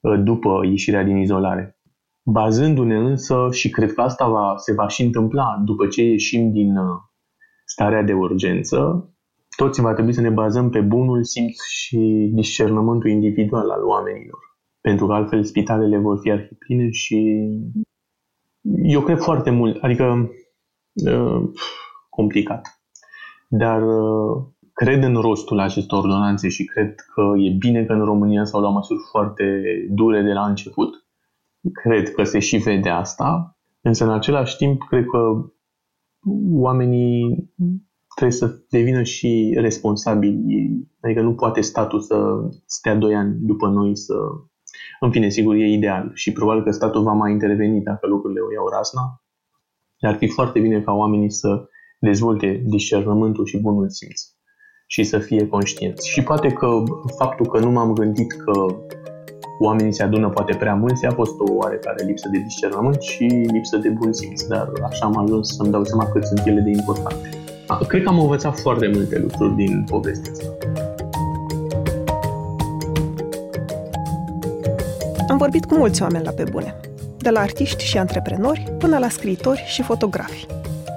Speaker 2: uh, după ieșirea din izolare. Bazându-ne însă, și cred că asta va, se va și întâmpla după ce ieșim din uh, starea de urgență, toți va trebui să ne bazăm pe bunul simț și discernământul individual al oamenilor. Pentru că altfel spitalele vor fi arhipline și eu cred foarte mult, adică uh, complicat, dar uh, cred în rostul acestor ordonanțe și cred că e bine că în România s-au luat măsuri foarte dure de la început. Cred că se și vede asta, însă în același timp cred că oamenii trebuie să devină și responsabili. Adică nu poate statul să stea doi ani după noi să în fine, sigur, e ideal și probabil că statul va mai interveni dacă lucrurile o iau rasna. Ar fi foarte bine ca oamenii să dezvolte discernământul și bunul simț și să fie conștienți. Și poate că faptul că nu m-am gândit că oamenii se adună poate prea mulți a fost o oarecare lipsă de discernământ și lipsă de bun simț, dar așa am ajuns să-mi dau seama cât sunt ele de importante. Cred că am învățat foarte multe lucruri din povestea asta.
Speaker 1: Am vorbit cu mulți oameni la pe bune, de la artiști și antreprenori până la scriitori și fotografi.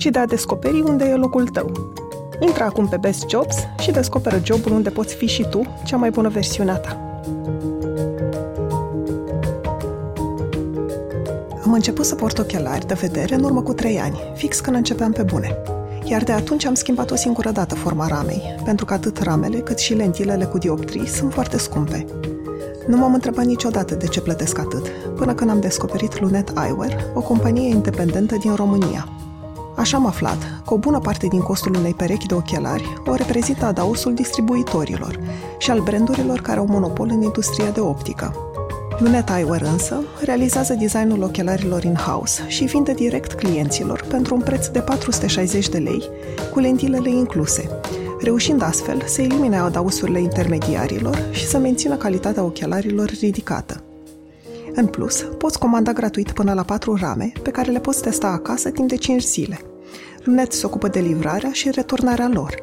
Speaker 1: ci de a descoperi unde e locul tău. Intră acum pe Best Jobs și descoperă jobul unde poți fi și tu cea mai bună versiune a ta. Am început să port ochelari de vedere în urmă cu trei ani, fix când începeam pe bune. Iar de atunci am schimbat o singură dată forma ramei, pentru că atât ramele cât și lentilele cu dioptrii sunt foarte scumpe. Nu m-am întrebat niciodată de ce plătesc atât, până când am descoperit Lunet Eyewear, o companie independentă din România. Așa am aflat că o bună parte din costul unei perechi de ochelari o reprezintă adausul distribuitorilor și al brandurilor care au monopol în industria de optică. Lunet Eyewear însă realizează designul ochelarilor in-house și vinde direct clienților pentru un preț de 460 de lei, cu lentilele incluse, reușind astfel să elimine adausurile intermediarilor și să mențină calitatea ochelarilor ridicată. În plus, poți comanda gratuit până la 4 rame, pe care le poți testa acasă timp de 5 zile. Lunet se ocupă de livrarea și returnarea lor.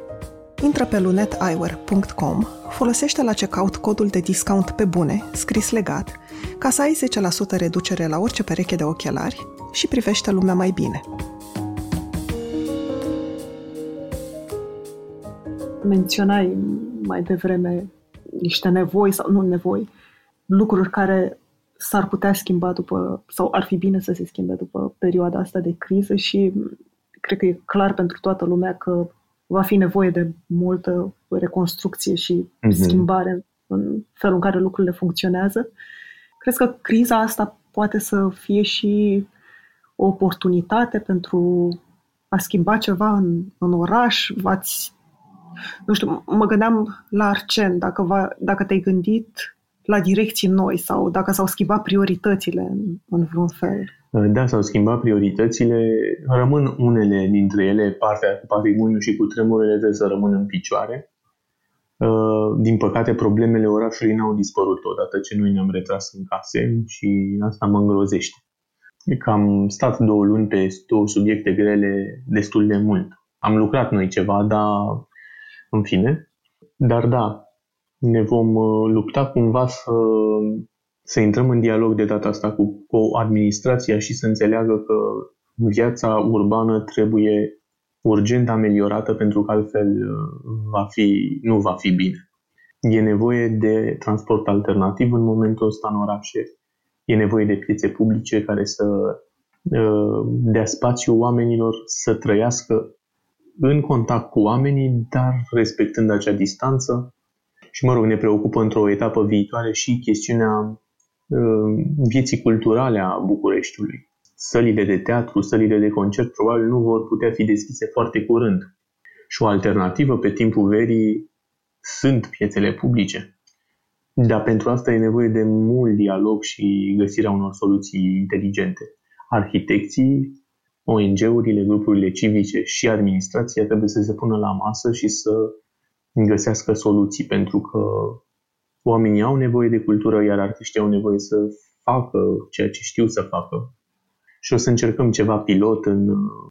Speaker 1: Intră pe luneteyewear.com, folosește la checkout codul de discount pe bune, scris legat, ca să ai 10% reducere la orice pereche de ochelari și privește lumea mai bine.
Speaker 3: menționai mai devreme niște nevoi sau nu nevoi, lucruri care s-ar putea schimba după, sau ar fi bine să se schimbe după perioada asta de criză și cred că e clar pentru toată lumea că va fi nevoie de multă reconstrucție și mm-hmm. schimbare în felul în care lucrurile funcționează. Cred că criza asta poate să fie și o oportunitate pentru a schimba ceva în, în oraș. V-ați nu știu, mă gândeam la Arcen, dacă, va, dacă te-ai gândit la direcții noi sau dacă s-au schimbat prioritățile în, în vreun fel.
Speaker 2: Da, s-au schimbat prioritățile. Rămân unele dintre ele, partea cu patrimoniu și cu tremurele trebuie să rămână în picioare. Uh, din păcate, problemele orașului n-au dispărut odată ce noi ne-am retras în case și asta mă îngrozește. E că am stat două luni pe două subiecte grele destul de mult. Am lucrat noi ceva, dar în fine. Dar da, ne vom uh, lupta cumva să, să intrăm în dialog de data asta cu, cu administrația și să înțeleagă că viața urbană trebuie urgent ameliorată pentru că altfel uh, va fi, nu va fi bine. E nevoie de transport alternativ în momentul ăsta în orașe. E nevoie de piețe publice care să uh, dea spațiu oamenilor să trăiască în contact cu oamenii, dar respectând acea distanță. Și, mă rog, ne preocupă într-o etapă viitoare și chestiunea uh, vieții culturale a Bucureștiului. Sălile de teatru, sălile de concert probabil nu vor putea fi deschise foarte curând. Și o alternativă pe timpul verii sunt piețele publice. Dar pentru asta e nevoie de mult dialog și găsirea unor soluții inteligente. Arhitecții ONG-urile, grupurile civice și administrația trebuie să se pună la masă și să găsească soluții, pentru că oamenii au nevoie de cultură, iar artiștii au nevoie să facă ceea ce știu să facă. Și o să încercăm ceva pilot în,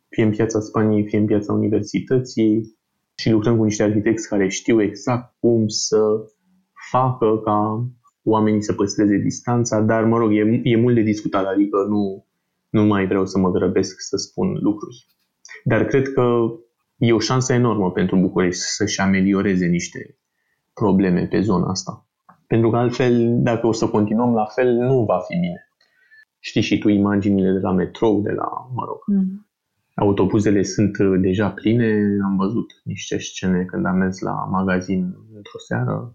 Speaker 2: fie în piața Spaniei, fie în piața universității și lucrăm cu niște arhitecți care știu exact cum să facă ca oamenii să păstreze distanța, dar, mă rog, e, e mult de discutat, adică nu, nu mai vreau să mă grăbesc să spun lucruri. Dar cred că e o șansă enormă pentru București să-și amelioreze niște probleme pe zona asta. Pentru că altfel, dacă o să continuăm la fel, nu va fi bine. Știi și tu imaginile de la metrou, de la, mă rog, mm. autobuzele sunt deja pline. Am văzut niște scene când am mers la magazin într-o seară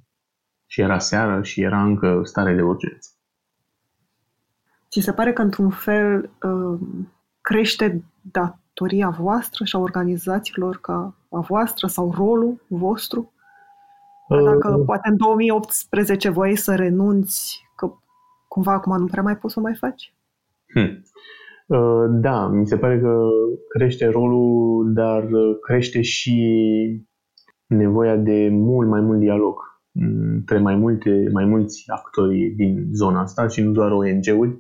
Speaker 2: și era seară și era încă stare de urgență.
Speaker 3: Ți se pare că, într-un fel, uh, crește datoria voastră și a organizațiilor ca a voastră sau rolul vostru? Dacă uh, poate în 2018 voi să renunți, că cumva acum nu prea mai poți să mai faci?
Speaker 2: Hmm. Uh, da, mi se pare că crește rolul, dar crește și nevoia de mult mai mult dialog între mai, multe, mai mulți actori din zona asta și nu doar ONG-uri,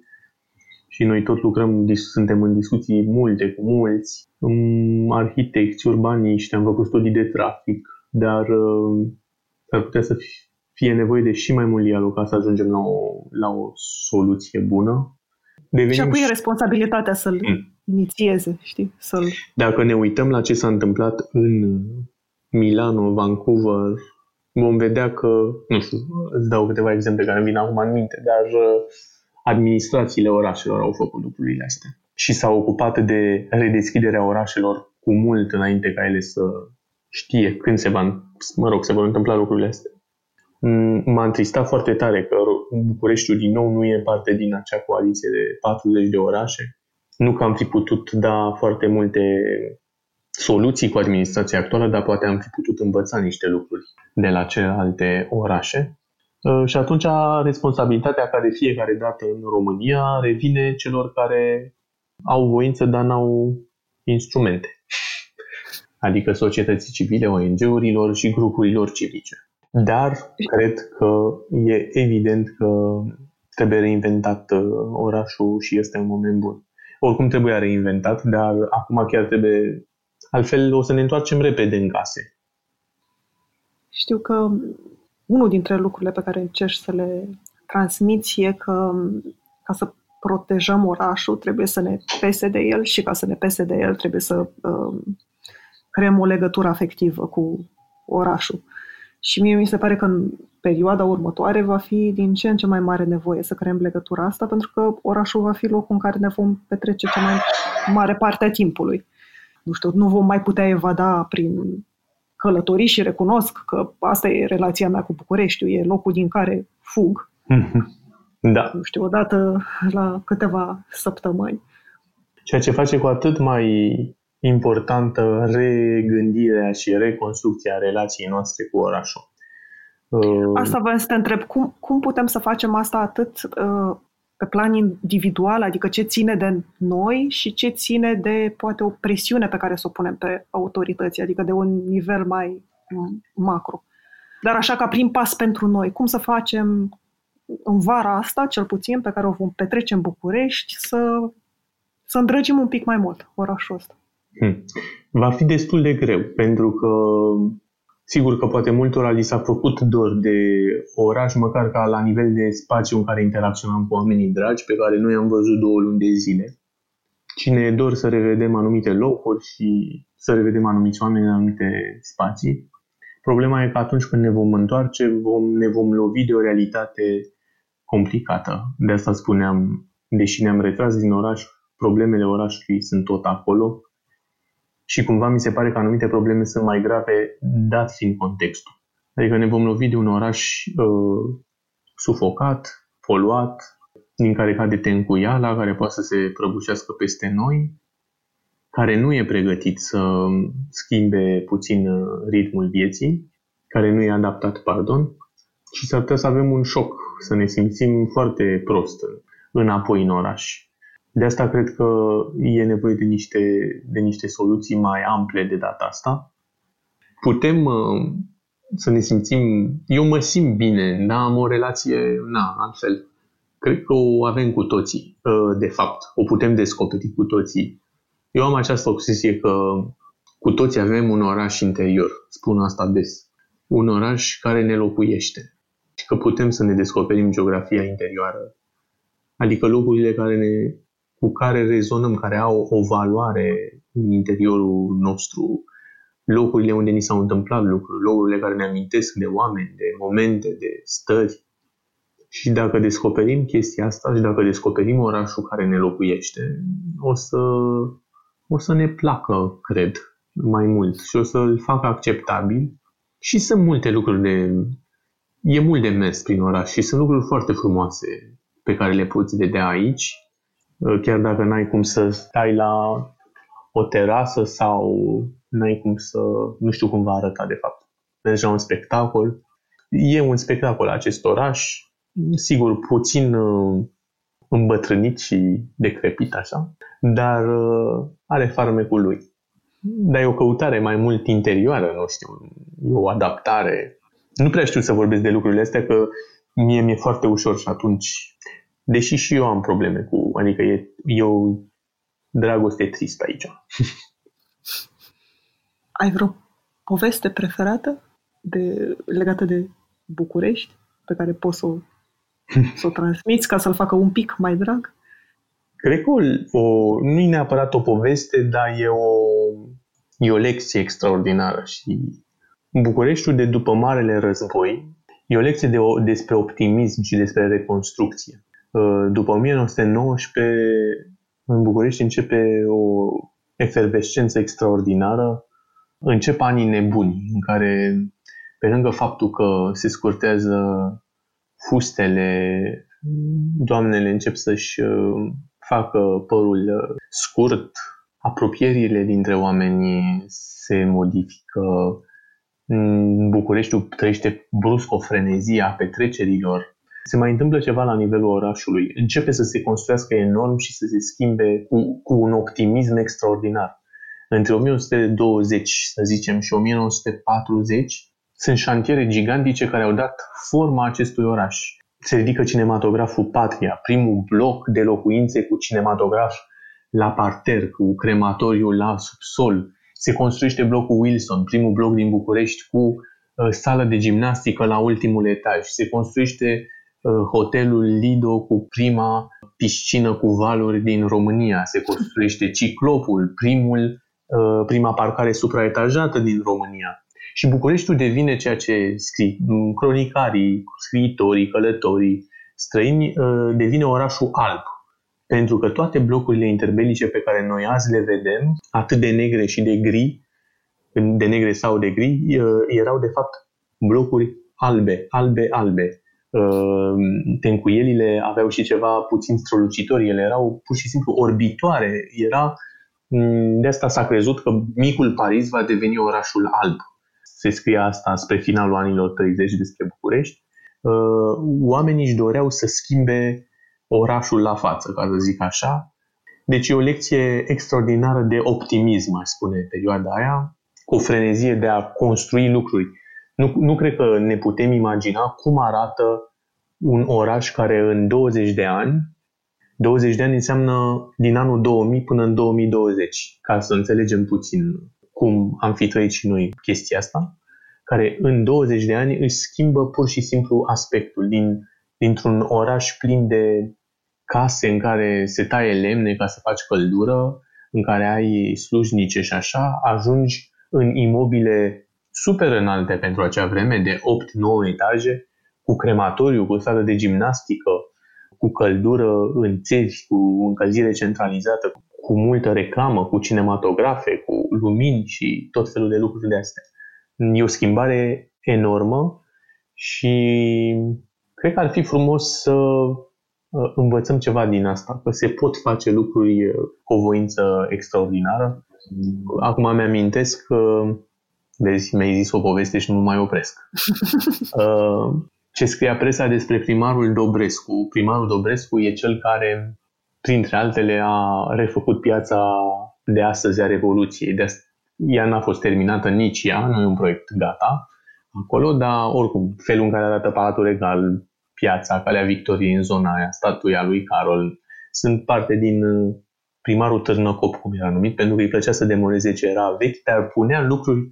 Speaker 2: și noi tot lucrăm, suntem în discuții multe cu mulți, arhitecți, urbaniști, am făcut studii de trafic, dar uh, ar putea să fie nevoie de și mai mult dialog ca să ajungem la o, la o soluție bună.
Speaker 3: Devenim și apoi e responsabilitatea să-l mm. inițieze, știi? Să-l...
Speaker 2: Dacă ne uităm la ce s-a întâmplat în Milano, Vancouver, vom vedea că, nu știu, îți dau câteva exemple care îmi vin acum în minte, dar uh, administrațiile orașelor au făcut lucrurile astea și s-au ocupat de redeschiderea orașelor cu mult înainte ca ele să știe când se va, mă rog, se vor întâmpla lucrurile astea. Mm, m-a întristat foarte tare că Bucureștiul din nou nu e parte din acea coaliție de 40 de orașe. Nu că am fi putut da foarte multe soluții cu administrația actuală, dar poate am fi putut învăța niște lucruri de la celelalte orașe. Uh, și atunci responsabilitatea ca de fiecare dată în România revine celor care au voință, dar n-au instrumente. Adică societății civile, ONG-urilor și grupurilor civice. Dar cred că e evident că trebuie reinventat uh, orașul și este un moment bun. Oricum trebuie reinventat, dar acum chiar trebuie... Altfel o să ne întoarcem repede în case.
Speaker 3: Știu că unul dintre lucrurile pe care încerci să le transmiți e că ca să protejăm orașul trebuie să ne pese de el și ca să ne pese de el trebuie să uh, creăm o legătură afectivă cu orașul. Și mie mi se pare că în perioada următoare va fi din ce în ce mai mare nevoie să creăm legătura asta, pentru că orașul va fi locul în care ne vom petrece cea mai mare parte a timpului. Nu știu, nu vom mai putea evada prin călătorii și recunosc că asta e relația mea cu Bucureștiul, e locul din care fug.
Speaker 2: Da.
Speaker 3: Nu știu, odată la câteva săptămâni.
Speaker 2: Ceea ce face cu atât mai importantă regândirea și reconstrucția relației noastre cu orașul.
Speaker 3: Uh, asta vreau să te întreb. Cum, cum putem să facem asta atât uh, pe plan individual, adică ce ține de noi și ce ține de poate o presiune pe care să o punem pe autorități, adică de un nivel mai macro. Dar așa ca prim pas pentru noi, cum să facem în vara asta, cel puțin, pe care o vom petrece în București, să, să îndrăgim un pic mai mult orașul ăsta.
Speaker 2: Hmm. Va fi destul de greu, pentru că sigur că poate multora li s-a făcut dor de oraș, măcar ca la nivel de spațiu în care interacționam cu oamenii dragi, pe care noi am văzut două luni de zile. Cine e dor să revedem anumite locuri și să revedem anumiți oameni în anumite spații. Problema e că atunci când ne vom întoarce, vom, ne vom lovi de o realitate complicată. De asta spuneam, deși ne-am retras din oraș, problemele orașului sunt tot acolo și cumva mi se pare că anumite probleme sunt mai grave dat fiind contextul. Adică ne vom lovi de un oraș uh, sufocat, poluat, din care cade tencuiala, care poate să se prăbușească peste noi, care nu e pregătit să schimbe puțin uh, ritmul vieții, care nu e adaptat, pardon, și s-ar putea să avem un șoc, să ne simțim foarte prost înapoi în oraș. De asta cred că e nevoie de niște, de niște soluții mai ample de data asta. Putem uh, să ne simțim... Eu mă simt bine, da, am o relație, na, altfel. Cred că o avem cu toții, uh, de fapt. O putem descoperi cu toții. Eu am această obsesie că cu toții avem un oraș interior. Spun asta des. Un oraș care ne locuiește. Și că putem să ne descoperim geografia interioară. Adică locurile care ne cu care rezonăm, care au o valoare în interiorul nostru, locurile unde ni s-au întâmplat lucruri, locurile care ne amintesc de oameni, de momente, de stări. Și dacă descoperim chestia asta și dacă descoperim orașul care ne locuiește, o să, o să ne placă, cred, mai mult și o să-l facă acceptabil. Și sunt multe lucruri de... E mult de mers prin oraș și sunt lucruri foarte frumoase pe care le poți vedea aici Uh, chiar dacă n-ai cum să stai la o terasă sau n-ai cum să, nu știu cum va arăta de fapt. Deja un spectacol. E un spectacol acest oraș, sigur puțin uh, îmbătrânit și decrepit așa, dar uh, are farmecul lui. Dar e o căutare mai mult interioară, nu știu, e o adaptare. Nu prea știu să vorbesc de lucrurile astea, că mie mi-e foarte ușor și atunci Deși și eu am probleme cu, adică e, e o dragoste tristă aici.
Speaker 3: Ai vreo poveste preferată? de, legată de București pe care poți să o, să o transmiți ca să-l facă un pic mai drag?
Speaker 2: Cred că o, o, nu e neapărat o poveste, dar e o, e o lecție extraordinară și Bucureștiul de după Marele Război e o lecție de, despre optimism și despre reconstrucție. Uh, după 1919, în București începe o efervescență extraordinară, încep anii nebuni, în care, pe lângă faptul că se scurtează fustele, doamnele încep să-și uh, facă părul uh, scurt, apropierile dintre oameni se modifică, Bucureștiul trăiește brusc o frenezie a petrecerilor. Se mai întâmplă ceva la nivelul orașului. Începe să se construiască enorm și să se schimbe cu, cu un optimism extraordinar. Între 1920, să zicem, și 1940, sunt șantiere gigantice care au dat forma acestui oraș. Se ridică cinematograful Patria, primul bloc de locuințe cu cinematograf la parter, cu crematoriu la subsol, se construiește blocul Wilson, primul bloc din București cu uh, sală de gimnastică la ultimul etaj. Se construiește uh, hotelul Lido cu prima piscină cu valuri din România. Se construiește Ciclopul, primul, uh, prima parcare supraetajată din România. Și Bucureștiul devine ceea ce scrie cronicarii, scriitorii, călătorii străini, uh, devine orașul alb pentru că toate blocurile interbelice pe care noi azi le vedem, atât de negre și de gri, de negre sau de gri, uh, erau de fapt blocuri albe, albe, albe. Uh, tencuielile aveau și ceva puțin strălucitori, ele erau pur și simplu orbitoare. Era, mm, de asta s-a crezut că micul Paris va deveni orașul alb. Se scria asta spre finalul anilor 30 despre București. Uh, oamenii își doreau să schimbe orașul la față, ca să zic așa. Deci e o lecție extraordinară de optimism, aș spune, perioada aia, cu frenezie de a construi lucruri. Nu, nu cred că ne putem imagina cum arată un oraș care în 20 de ani, 20 de ani înseamnă din anul 2000 până în 2020, ca să înțelegem puțin cum am fi trăit și noi chestia asta, care în 20 de ani își schimbă pur și simplu aspectul din, dintr-un oraș plin de case în care se taie lemne ca să faci căldură, în care ai slujnice și așa, ajungi în imobile super înalte pentru acea vreme, de 8-9 etaje, cu crematoriu, cu sală de gimnastică, cu căldură în țevi, cu încălzire centralizată, cu multă reclamă, cu cinematografe, cu lumini și tot felul de lucruri de astea. E o schimbare enormă și cred că ar fi frumos să Uh, învățăm ceva din asta, că se pot face lucruri uh, cu o voință extraordinară. Acum mi-amintesc că, vezi, mi-ai zis o poveste și nu mai opresc. Uh, ce scria presa despre primarul Dobrescu. Primarul Dobrescu e cel care, printre altele, a refăcut piața de astăzi a Revoluției. De asta, ea n-a fost terminată nici ea, nu e un proiect gata acolo, dar oricum, felul în care arată Palatul Regal, piața Calea Victoriei în zona aia, statuia lui Carol, sunt parte din uh, primarul Târnăcop, cum era numit, pentru că îi plăcea să demoleze ce era vechi, dar punea lucruri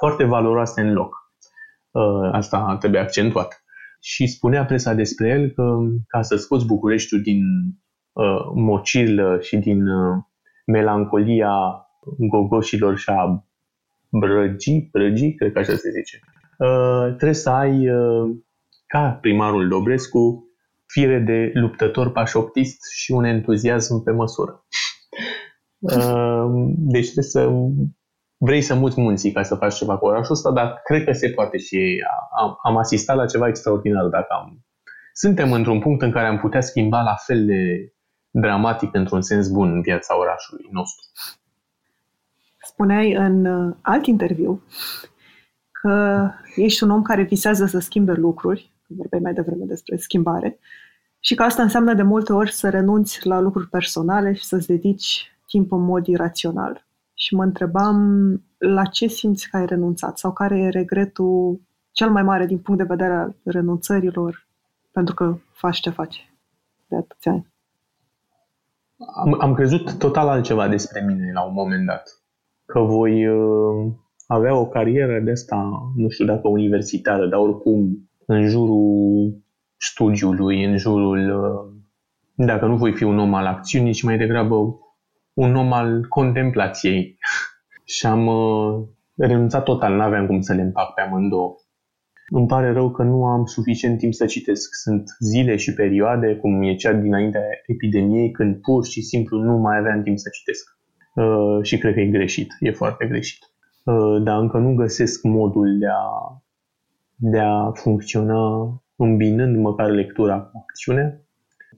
Speaker 2: foarte valoroase în loc. Uh, asta trebuie accentuat. Și spunea presa despre el că ca să scoți Bucureștiul din uh, mocilă și din uh, melancolia gogoșilor și a brăgii, brăgii, cred că așa se zice, uh, trebuie să ai uh, ca primarul Dobrescu, fire de luptător pașoptist și un entuziasm pe măsură. Ehm, deci trebuie să vrei să muți munții ca să faci ceva cu orașul ăsta, dar cred că se poate și am, am asistat la ceva extraordinar dacă am... Suntem într-un punct în care am putea schimba la fel de dramatic într-un sens bun în viața orașului nostru.
Speaker 3: Spuneai în uh, alt interviu că ești un om care visează să schimbe lucruri vorbeai mai devreme despre schimbare, și că asta înseamnă de multe ori să renunți la lucruri personale și să-ți dedici timp în mod irațional. Și mă întrebam la ce simți că ai renunțat sau care e regretul cel mai mare din punct de vedere al renunțărilor pentru că faci ce faci de atâția ani.
Speaker 2: Am, am crezut total altceva despre mine la un moment dat. Că voi uh, avea o carieră de asta, nu știu dacă universitară, dar oricum în jurul studiului, în jurul, uh, dacă nu voi fi un om al acțiunii, ci mai degrabă un om al contemplației. și am uh, renunțat total, nu aveam cum să le împac pe amândouă. Îmi pare rău că nu am suficient timp să citesc. Sunt zile și perioade, cum e cea dinaintea epidemiei, când pur și simplu nu mai aveam timp să citesc. Uh, și cred că e greșit, e foarte greșit. Uh, dar încă nu găsesc modul de a, de a funcționa îmbinând măcar lectura cu acțiune,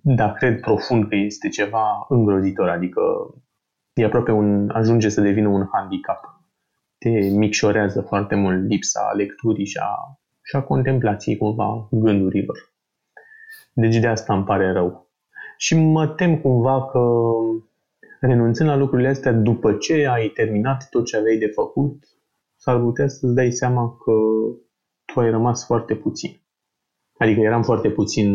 Speaker 2: dar cred profund că este ceva îngrozitor, adică e aproape un, ajunge să devină un handicap. Te micșorează foarte mult lipsa lecturii și a, și a contemplației cumva gândurilor. Deci de asta îmi pare rău. Și mă tem cumva că renunțând la lucrurile astea după ce ai terminat tot ce aveai de făcut, s-ar putea să-ți dai seama că tu ai rămas foarte puțin. Adică eram foarte puțin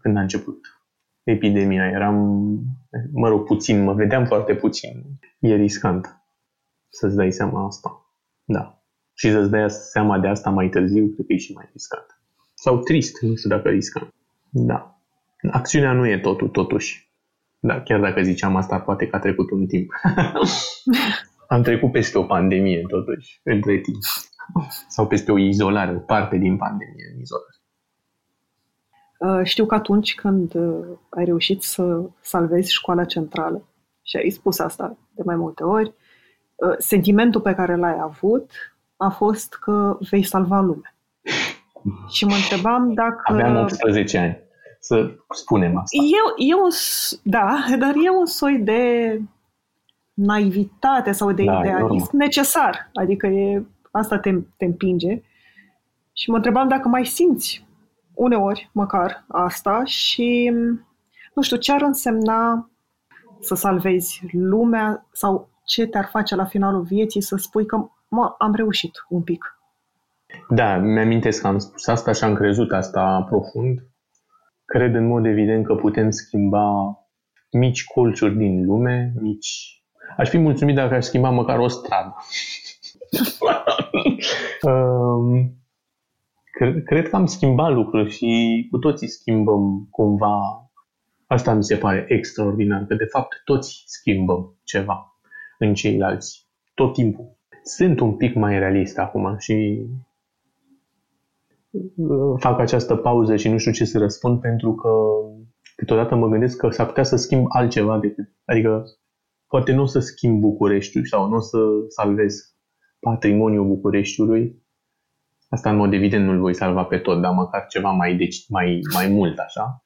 Speaker 2: când a început epidemia. Eram, mă rog, puțin, mă vedeam foarte puțin. E riscant să-ți dai seama asta. Da. Și să-ți dai seama de asta mai târziu, cred că e și mai riscant. Sau trist, nu știu dacă riscant. Da. Acțiunea nu e totul, totuși. Da, chiar dacă ziceam asta, poate că a trecut un timp. Am trecut peste o pandemie, totuși, între timp. Sau peste o izolare, o parte din pandemie în izolare.
Speaker 3: Uh, știu că atunci când uh, ai reușit să salvezi școala centrală, și ai spus asta de mai multe ori, uh, sentimentul pe care l-ai avut a fost că vei salva lumea. Și mă întrebam dacă...
Speaker 2: Aveam 18 ani să spunem asta.
Speaker 3: E, e un, da, dar e un soi de naivitate sau de da, idealism necesar. Adică e, asta te, te împinge. Și mă întrebam dacă mai simți uneori măcar asta și nu știu ce ar însemna să salvezi lumea sau ce te-ar face la finalul vieții să spui că mă, am reușit un pic.
Speaker 2: Da, mi-amintesc că am spus asta și am crezut asta profund Cred în mod evident că putem schimba mici colțuri din lume, mici... Aș fi mulțumit dacă aș schimba măcar o stradă. um, cred, cred că am schimbat lucruri și cu toții schimbăm cumva. Asta mi se pare extraordinar, că de fapt toți schimbăm ceva în ceilalți, tot timpul. Sunt un pic mai realist acum și fac această pauză și nu știu ce să răspund pentru că câteodată mă gândesc că s-ar putea să schimb altceva decât, adică poate nu o să schimb Bucureștiul sau nu o să salvez patrimoniul Bucureștiului. Asta în mod evident nu-l voi salva pe tot, dar măcar ceva mai, deci, mai, mai mult așa.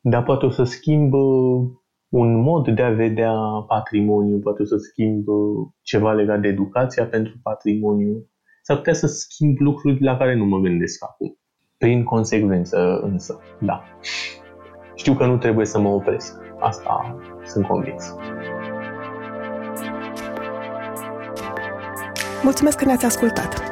Speaker 2: Dar poate o să schimb uh, un mod de a vedea patrimoniu, poate o să schimb uh, ceva legat de educația pentru patrimoniu, s-ar putea să schimb lucruri la care nu mă gândesc acum. Prin consecvență însă, da. Știu că nu trebuie să mă opresc. Asta sunt convins.
Speaker 1: Mulțumesc că ne-ați ascultat!